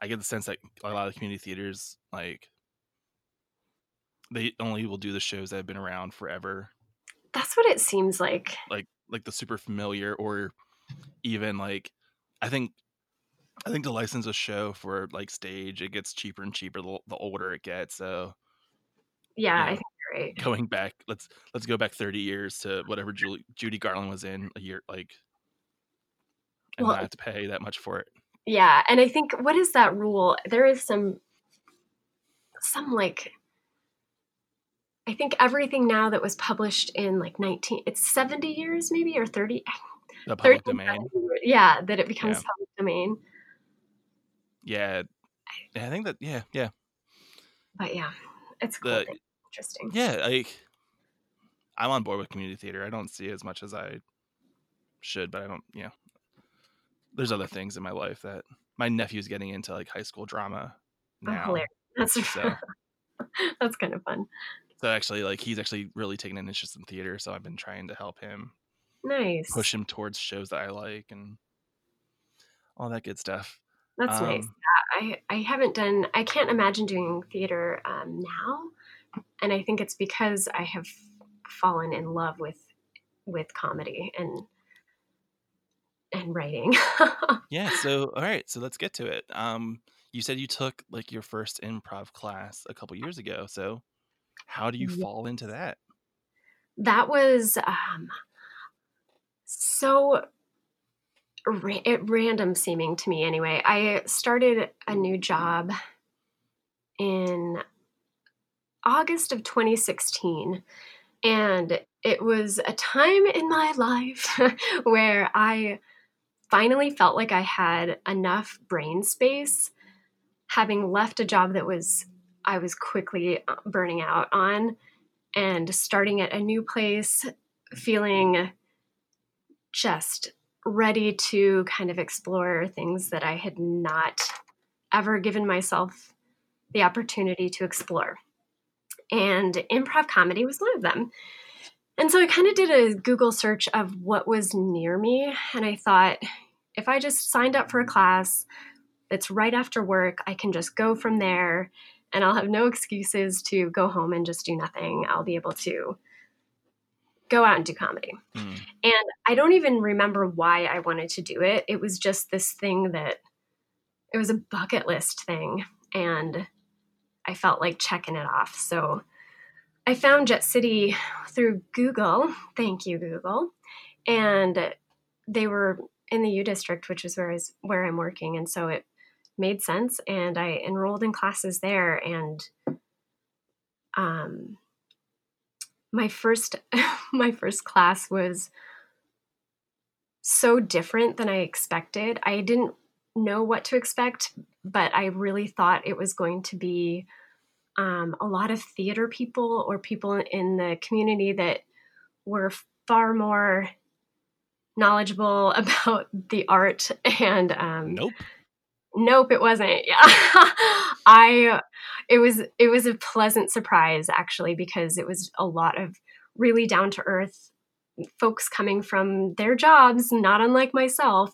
I get the sense that a lot of community theaters like they only will do the shows that have been around forever That's what it seems like. like like the super familiar or even like I think I think to license a show for like stage it gets cheaper and cheaper the, the older it gets so Yeah, Yeah. I think you're right. going back let's let's go back 30 years to whatever Julie, Judy Garland was in a year like and Well, not have to pay that much for it Yeah, and I think what is that rule? There is some some like I think everything now that was published in like 19 it's 70 years maybe or 30 the 30 public domain Yeah, that it becomes Yeah. public domain. yeah I think that yeah yeah But yeah, it's cool. The- It's interesting. yeah like I'm on board with community theater I don't see as much as I should but I don't you know there's other things in my life that my nephew's getting into like high school drama Oh, now hilarious. That's so [LAUGHS] that's kind of fun. so actually like he's actually really taken an interest in theater so I've been trying to help him Nice. push him towards shows that I like and all that good stuff. That's nice. Um, I I haven't done. I can't imagine doing theater um, now, and I think it's because I have fallen in love with with comedy and and writing. [LAUGHS] Yeah, so all right, so let's get to it. Um you said you took like your first improv class a couple years ago. So how do you Yeah. fall into that? that was um, so ra- it random seeming to me anyway. I started a new job in August of 2016 and it was a time in my life [LAUGHS] where I finally felt like I had enough brain space having left a job that was I was quickly uh, burning out on and starting at a new place, feeling just ready to kind of explore things that I had not ever given myself the opportunity to explore. And improv comedy was one of them. And so I kind of did a Google search of what was near me. And I thought, if I just signed up for a class, it's right after work. I can just go from there and I'll have no excuses to go home and just do nothing. I'll be able to go out and do comedy. Mm. And I don't even remember why I wanted to do it. It was just this thing that it was a bucket list thing. And I felt like checking it off. So I found Jet City through Google. Thank you, Google. And they were in the U District, which is where, is where I'm working. And so it made sense. And I enrolled in classes there. And um, my first [LAUGHS] my first class was so different than I expected. I didn't know what to expect, but I really thought it was going to be um, a lot of theater people or people in the community that were far more knowledgeable [LAUGHS] about the art and um, Nope. Nope, it wasn't. [LAUGHS] Yeah. I it was it was a pleasant surprise actually because it was a lot of really down to earth folks coming from their jobs, not unlike myself.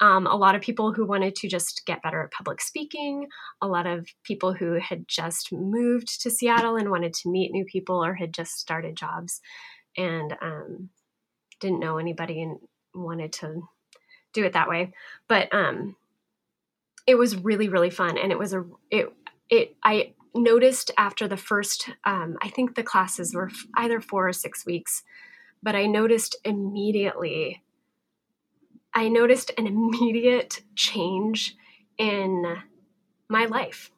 Um, a lot of people who wanted to just get better at public speaking, a lot of people who had just moved to Seattle and wanted to meet new people or had just started jobs and um, didn't know anybody and wanted to do it that way. But um, it was really really fun and it was a it it i noticed after the first um, i think the classes were either four or six weeks but i noticed immediately i noticed an immediate change in my life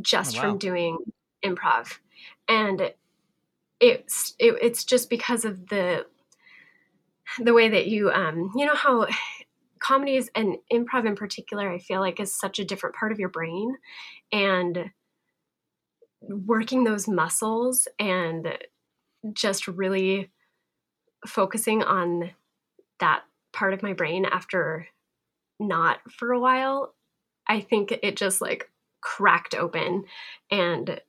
just Oh, wow. from doing improv and it's it, it's just because of the the way that you um you know how comedies and improv in particular i feel like is such a different part of your brain and working those muscles and just really focusing on that part of my brain after not for a while i think it just like cracked open and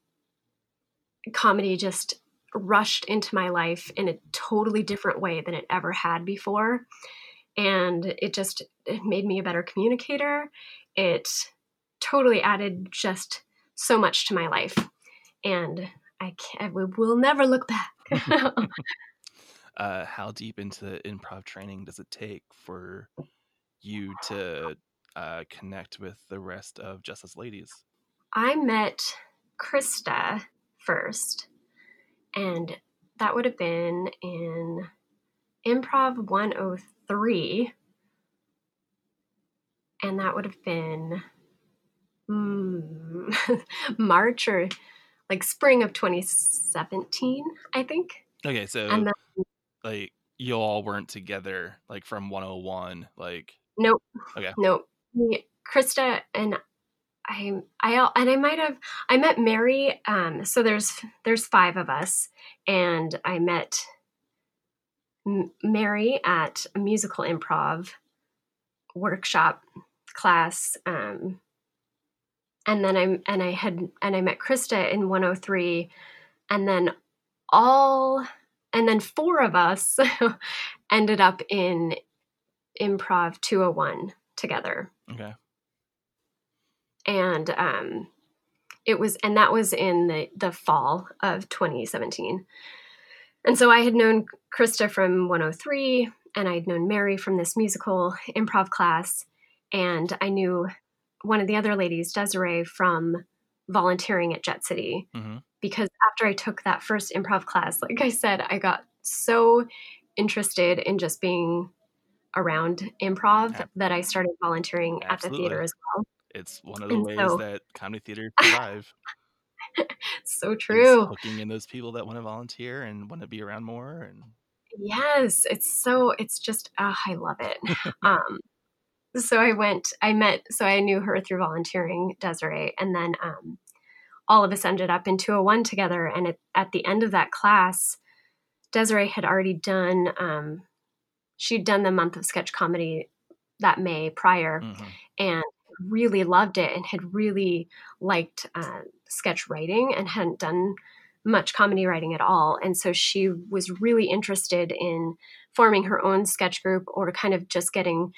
comedy just rushed into my life in a totally different way than it ever had before. And it just it made me a better communicator. It totally added just so much to my life. And i I will never look back [LAUGHS] [LAUGHS] Uh, how deep into the improv training does it take for you to uh, connect with the rest of Justice Ladies? i met krista first and that would have been in improv 103 and that would have been mm, [LAUGHS] march or like spring of 2017 i think Okay, so and then like you all weren't together like from 101 like nope Okay. nope Me- krista and i i and i might have i met mary um so there's there's five of us and i met M- mary at a musical improv workshop class um and then I'm and i had and i met krista in 103 and then all and then four of us [LAUGHS] ended up in improv 201 together. Okay. And um it was and that was in the the fall of 2017 and so i had known krista from 103 and i'd known mary from this musical improv class and i knew one of the other ladies desiree from volunteering at jet city. Hmm because after I took that first improv class, like I said, I got so interested in just being around improv Ab- that I started volunteering at the theater as well. it's one of the And ways so- that comedy theater [LAUGHS] survive So true. hooking in those people that want to volunteer and want to be around more and Yes, it's so it's just uh, I love it. [LAUGHS] um, so I went, I met, so I knew her through volunteering, Desiree, and then um, all of us ended up in 201 together. And at, at the end of that class, Desiree had already done, um, she'd done the month of sketch comedy that May prior Mhm. and really loved it and had really liked uh, sketch writing and hadn't done much comedy writing at all. And so she was really interested in forming her own sketch group or kind of just getting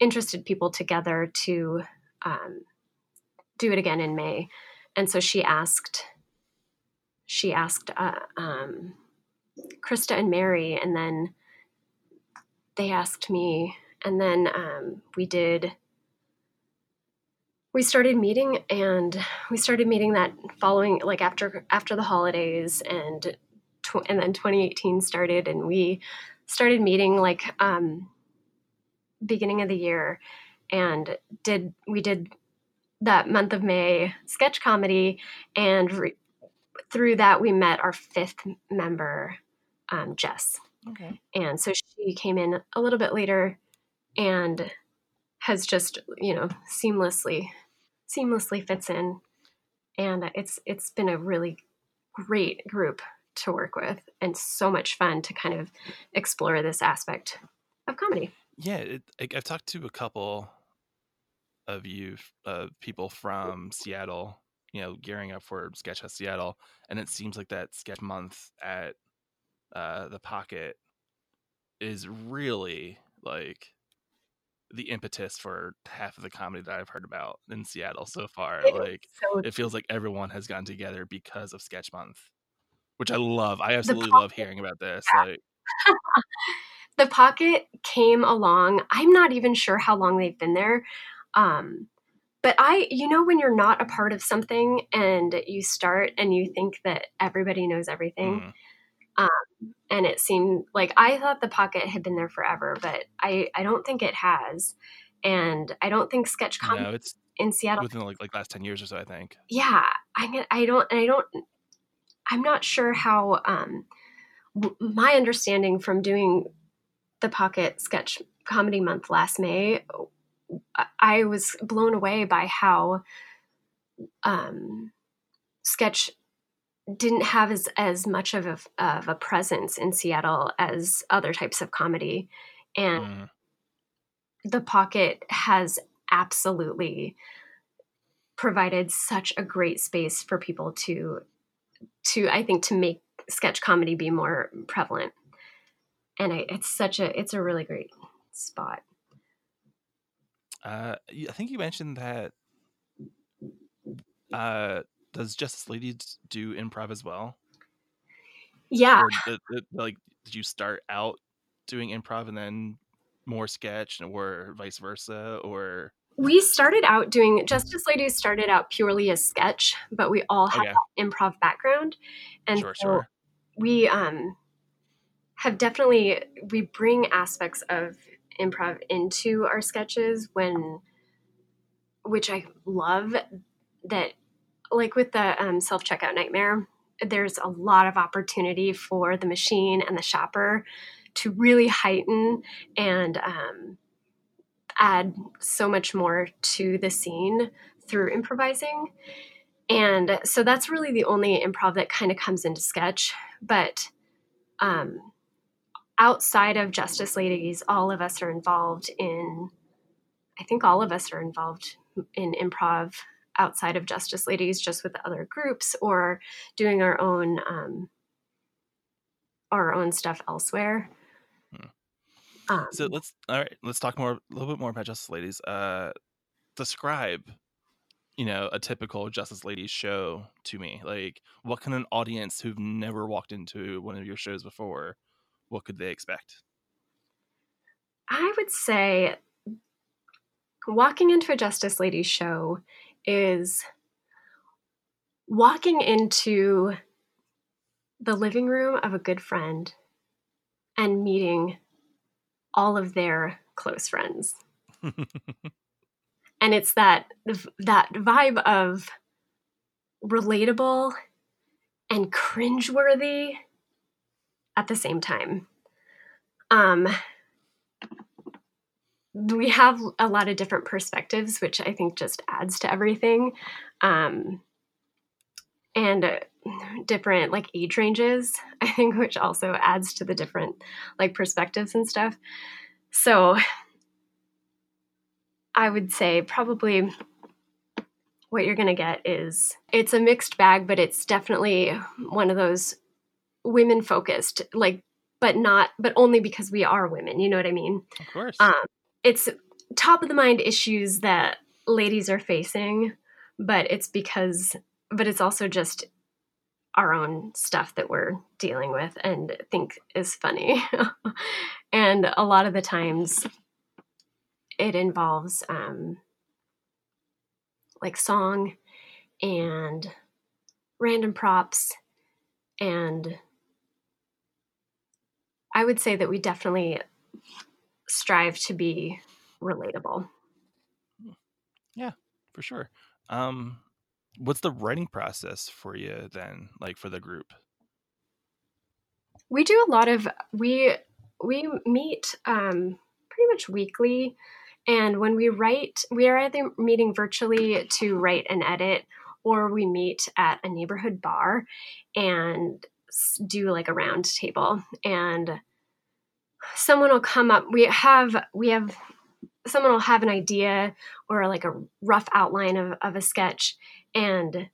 interested people together to um, do it again in May, and so she asked she asked uh, um, Krista and Mary, and then they asked me, and then um, we did. We started meeting, and we started meeting that following, like after after the holidays, and tw- and then 2018 started, and we started meeting like um, beginning of the year, and did we did that month of May sketch comedy, and re- through that we met our fifth member, um, Jess. Okay. And so she came in a little bit later and has just, you know, seamlessly seamlessly fits in and it's it's been a really great group to work with and so much fun to kind of explore this aspect of comedy. Yeah, it, I, I've talked to a couple of you uh, people from Seattle, you know, gearing up for Sketch Fest Seattle, and it seems like that sketch month at uh, the Pocket is really like the impetus for half of the comedy that I've heard about in Seattle so far. It like so it feels like everyone has gotten together because of Sketch Month, which I love. I absolutely love hearing about this. Yeah. Like, [LAUGHS] the pocket came along i'm not even sure how long they've been there um, but i you know when you're not a part of something and you start and you think that everybody knows everything mm, and it seemed like i thought the pocket had been there forever but i i don't think it has and i don't think sketch comedy no, it's in seattle within like like last ten years or so. I think. yeah i mean i don't i don't i'm not sure how um w- my understanding from doing the pocket sketch comedy month last may I- was blown away by how um sketch didn't have as as much of a, of a presence in seattle as other types of comedy. And Mm, the pocket has absolutely provided such a great space for people to to i think to make sketch comedy be more prevalent. And I, it's such a it's a really great spot Uh, I think you mentioned that. Uh, does Justice Ladies do improv as well? yeah Or did, did- like, did you start out doing improv and then more sketch, or vice versa? Or we started out doing justice ladies started out purely as sketch but we all have okay, improv background and sure, so sure. we um have definitely we bring aspects of improv into our sketches when which i love that like with the um, self-checkout nightmare there's a lot of opportunity for the machine and the shopper to really heighten and um, add so much more to the scene through improvising. And so that's really the only improv that kind of comes into sketch but um, outside of justice ladies all of us are involved in i think all of us are involved in improv outside of justice ladies just with other groups or doing our own um, our own stuff elsewhere Hmm. um, So let's all right. Let's talk more a little bit more about Justice Ladies. Uh, describe, you know, a typical Justice Ladies show to me. Like, what can an audience who've never walked into one of your shows before, what could they expect? I would say walking into a Justice Ladies show is walking into the living room of a good friend and meeting all of their close friends. [LAUGHS] And it's that that vibe of relatable and cringeworthy at the same time. Um, we have a lot of different perspectives, which I think just adds to everything. Um, and uh, different like age ranges, I think, which also adds to the different like perspectives and stuff. So I would say probably what you're going to get is it's a mixed bag, but it's definitely one of those women focused, like, but not, but only because we are women. You know what I mean? of course. Um, it's top of the mind issues that ladies are facing, but it's because, but it's also just our own stuff that we're dealing with and think is funny. [LAUGHS] and a lot of the times it involves um, like song and random props and I would say that we definitely strive to be relatable. Yeah, for sure. Um, what's the writing process for you then, like for the group? We do a lot of we we meet um, pretty much weekly, and when we write, we are either meeting virtually to write and edit, or we meet at a neighborhood bar and do like a round table and someone will come up we have we have someone will have an idea or like a rough outline of, of a sketch and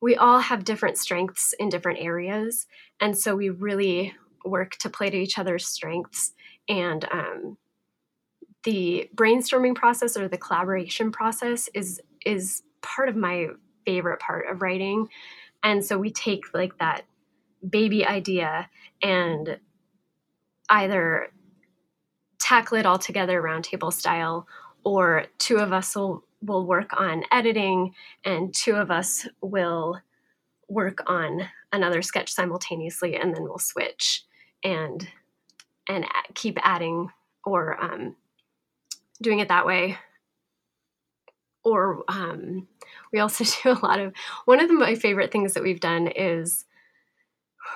we all have different strengths in different areas and so we really work to play to each other's strengths and um, the brainstorming process or the collaboration process is is part of my favorite part of writing and so we take like that baby idea and either tackle it all together roundtable style or two of us will will work on editing and two of us will work on another sketch simultaneously and then we'll switch and and keep adding or um, doing it that way. Or um, we also [LAUGHS] do a lot of one of the, my favorite things that we've done is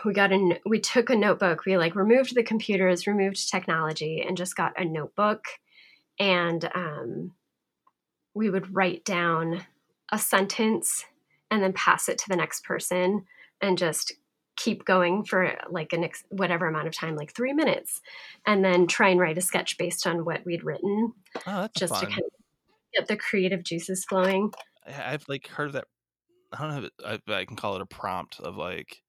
we got a we took a notebook we like removed the computers removed technology and just got a notebook and um, we would write down a sentence and then pass it to the next person and just keep going for like an ex- whatever amount of time like three minutes and then try and write a sketch based on what we'd written oh, just fun. to kind of get the creative juices flowing i've like heard of that i don't know if I, I can call it a prompt of like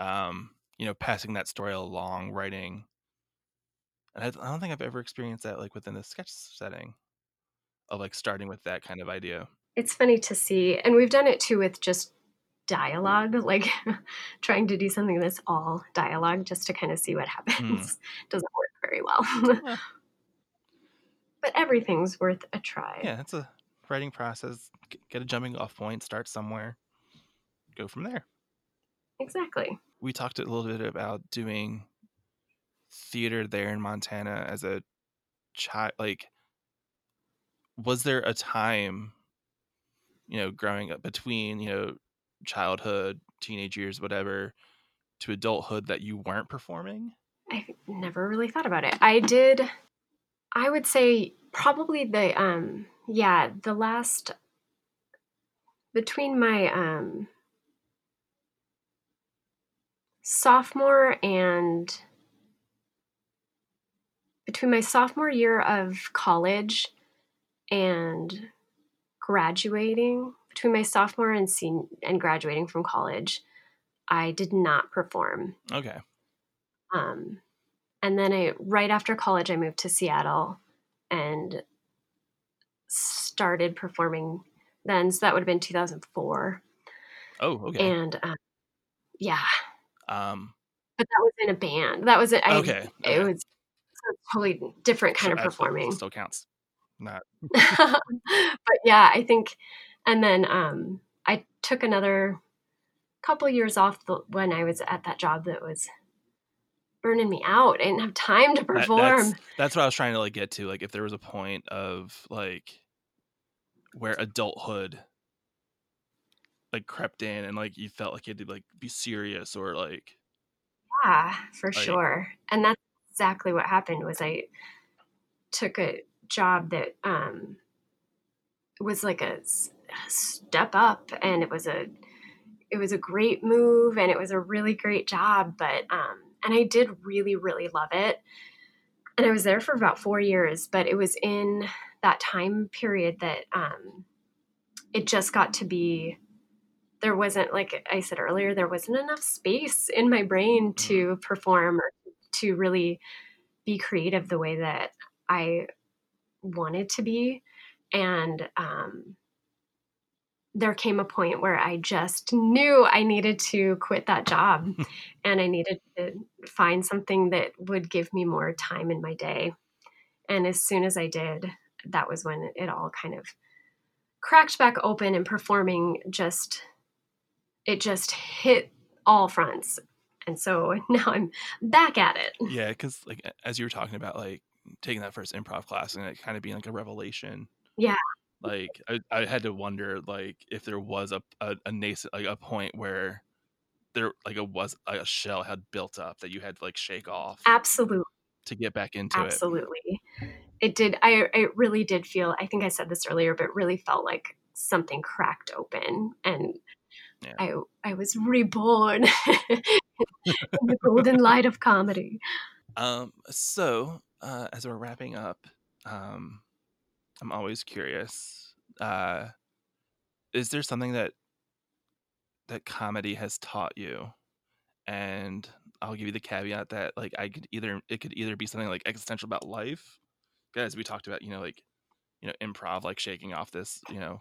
um, you know, passing that story along, writing. And I, I don't think I've ever experienced that like within the sketch setting of like starting with that kind of idea. It's funny to see, and we've done it too with just dialogue, like [LAUGHS] trying to do something that's all dialogue just to kind of see what happens. Mm. [LAUGHS] Doesn't work very well. yeah. [LAUGHS] But everything's worth a try. Yeah, it's a writing process. Get a jumping off point, start somewhere, go from there. Exactly we talked a little bit about doing theater there in Montana as a child. Like, was there a time, you know, growing up between, you know, childhood, teenage years, whatever, to adulthood that you weren't performing? I never really thought about it. I did, I would say probably the, um, yeah, the last, between my, um, sophomore and between my sophomore year of college and graduating, between my sophomore and sen- and graduating from college, I did not perform. Okay. Um, and then I right after college, I moved to Seattle and started performing. Then, so that would have been 2004. Oh, okay. And uh, yeah, um, but that was in a band. That was it. Okay, okay. It was totally different kind sure, of performing. Still counts. Not. [LAUGHS] but yeah, I think, and then um, I took another couple years off when I was at that job that was burning me out. I didn't have time to perform. That, that's, that's what I was trying to like get to. Like, if there was a point of like where adulthood like crept in and like you felt like you had to like be serious or like yeah for like, sure and that's exactly what happened was i took a job that um was like a, a step up and it was a it was a great move and it was a really great job but um and i did really really love it and i was there for about four years but it was in that time period that um it just got to be there wasn't like i said earlier there wasn't enough space in my brain mm-hmm. to perform or to really be creative the way that i wanted to be And um, there came a point where I just knew I needed to quit that job [LAUGHS] and I needed to find something that would give me more time in my day. And as soon as I did, that was when it all kind of cracked back open and performing just it just hit all fronts. And so [LAUGHS] now i'm back at it. [LAUGHS] Yeah because like as you were talking about like taking that first improv class and it kind of being like a revelation. Yeah. Like i, I had to wonder like if there was a, a, a nascent like a point where there like it was like a shell had built up that you had to like shake off absolutely to get back into absolutely. it. absolutely. It did i it really did feel i think i said this earlier but really felt like something cracked open and yeah. i i was reborn [LAUGHS] in the golden light of comedy um so uh as we're wrapping up um i'm always curious uh is there something that that comedy has taught you and i'll give you the caveat that like i could either it could either be something like existential about life guys. we talked about, you know, like you know, improv, like shaking off this, you know,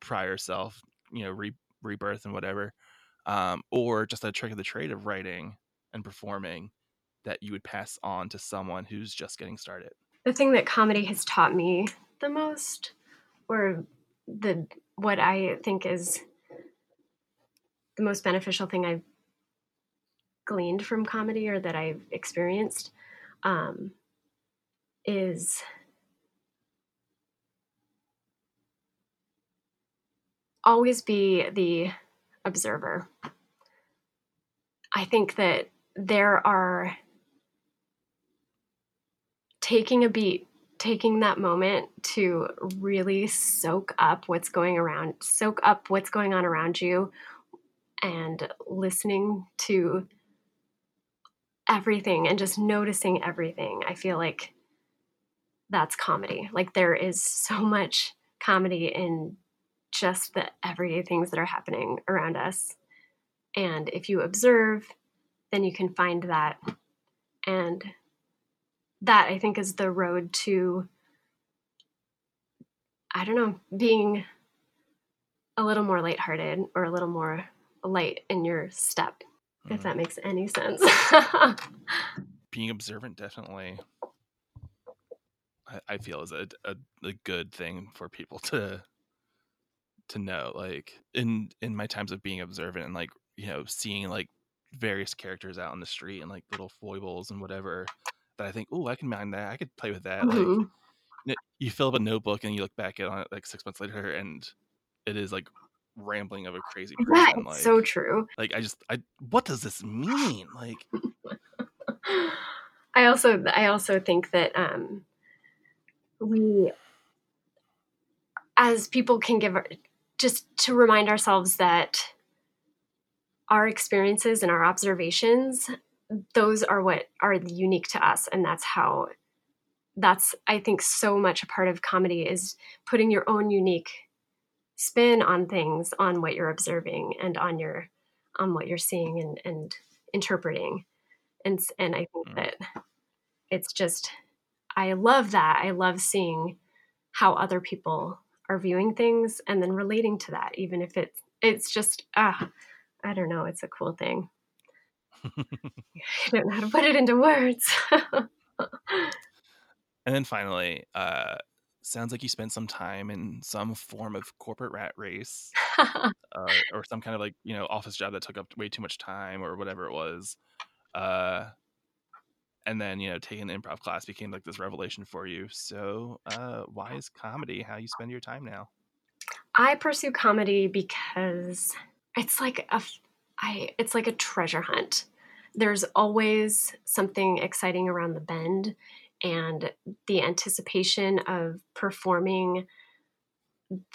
prior self, you know, re- rebirth and whatever, um, or just a trick of the trade of writing and performing that you would pass on to someone who's just getting started. The thing that comedy has taught me the most, or the what I think is the most beneficial thing I've gleaned from comedy or that I've experienced, um, is always be the observer. I think that there are taking a beat, taking that moment to really soak up what's going around, soak up what's going on around you, and listening to everything and just noticing everything. I feel like that's comedy. Like there is so much comedy in just the everyday things that are happening around us. And if you observe, then you can find that. And that I think is the road to, I don't know, being a little more lighthearted or a little more light in your step, mm. if that makes any sense. [LAUGHS] being observant definitely I, feel is a, a, a good thing for people to to know. Like in in my times of being observant and like you know seeing like various characters out on the street and like little foibles and whatever that I think, oh, I can mind that. I could play with that. Mm-hmm. Like you fill up a notebook and you look back at it like six months later and it is like rambling of a crazy person. Like, so true. Like I just I what does this mean? Like [LAUGHS] I also I also think that um we as people can give just to remind ourselves that our experiences and our observations those are what are unique to us and that's how that's i think so much a part of comedy is putting your own unique spin on things on what you're observing and on your on what you're seeing and, and interpreting and and i think mm. that it's just I love that. I love seeing how other people are viewing things and then relating to that, even if it's it's just ah, I don't know, it's a cool thing. [LAUGHS] [LAUGHS] I don't know how to put it into words. and then finally, uh, sounds like you spent some time in some form of corporate rat race, [LAUGHS] uh, or some kind of like you know office job that took up way too much time, or whatever it was. Uh, and then you know taking an improv class became like this revelation for you. So uh, why is comedy how you spend your time now? I pursue comedy because it's like a i it's like a treasure hunt. There's always something exciting around the bend and the anticipation of performing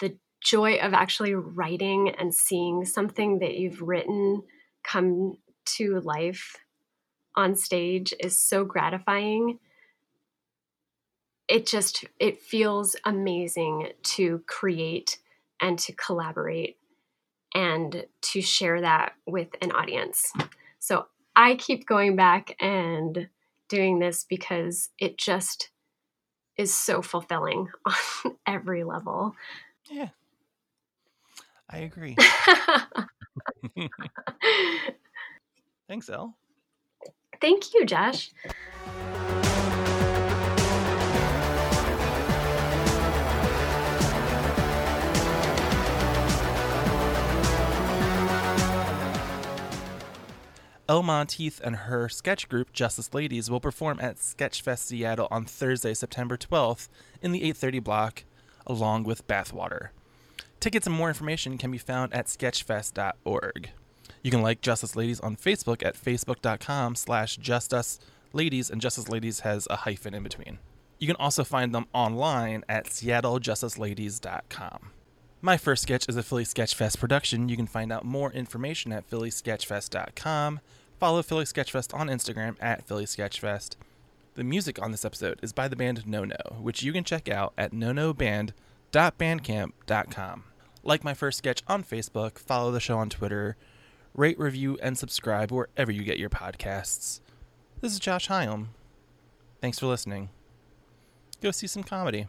the joy of actually writing and seeing something that you've written come to life on stage is so gratifying it just it feels amazing to create and to collaborate and to share that with an audience so i keep going back and doing this because it just is so fulfilling [LAUGHS] on every level. Yeah. I agree. [LAUGHS] Thanks, Elle. Thank you, Josh. Elle Monteith and her sketch group Justice Ladies will perform at Sketchfest Seattle on Thursday, September 12th in the 830 block along with Bathwater. Tickets and more information can be found at sketchfest.org. You can like Justice Ladies on Facebook at facebook.com slash justiceLadies, and Justice Ladies has a hyphen in between. You can also find them online at seattlejusticeladies.com. My First Sketch is a Philly Sketchfest production. You can find out more information at phillysketchfest.com. Follow Philly Sketchfest on Instagram at Philly Sketchfest. The music on this episode is by the band No No, which you can check out at nonoband.bandcamp.com. Like My First Sketch on Facebook, follow the show on Twitter, rate, review, and subscribe wherever you get your podcasts. This is Josh Hyam. Thanks for listening. Go see some comedy.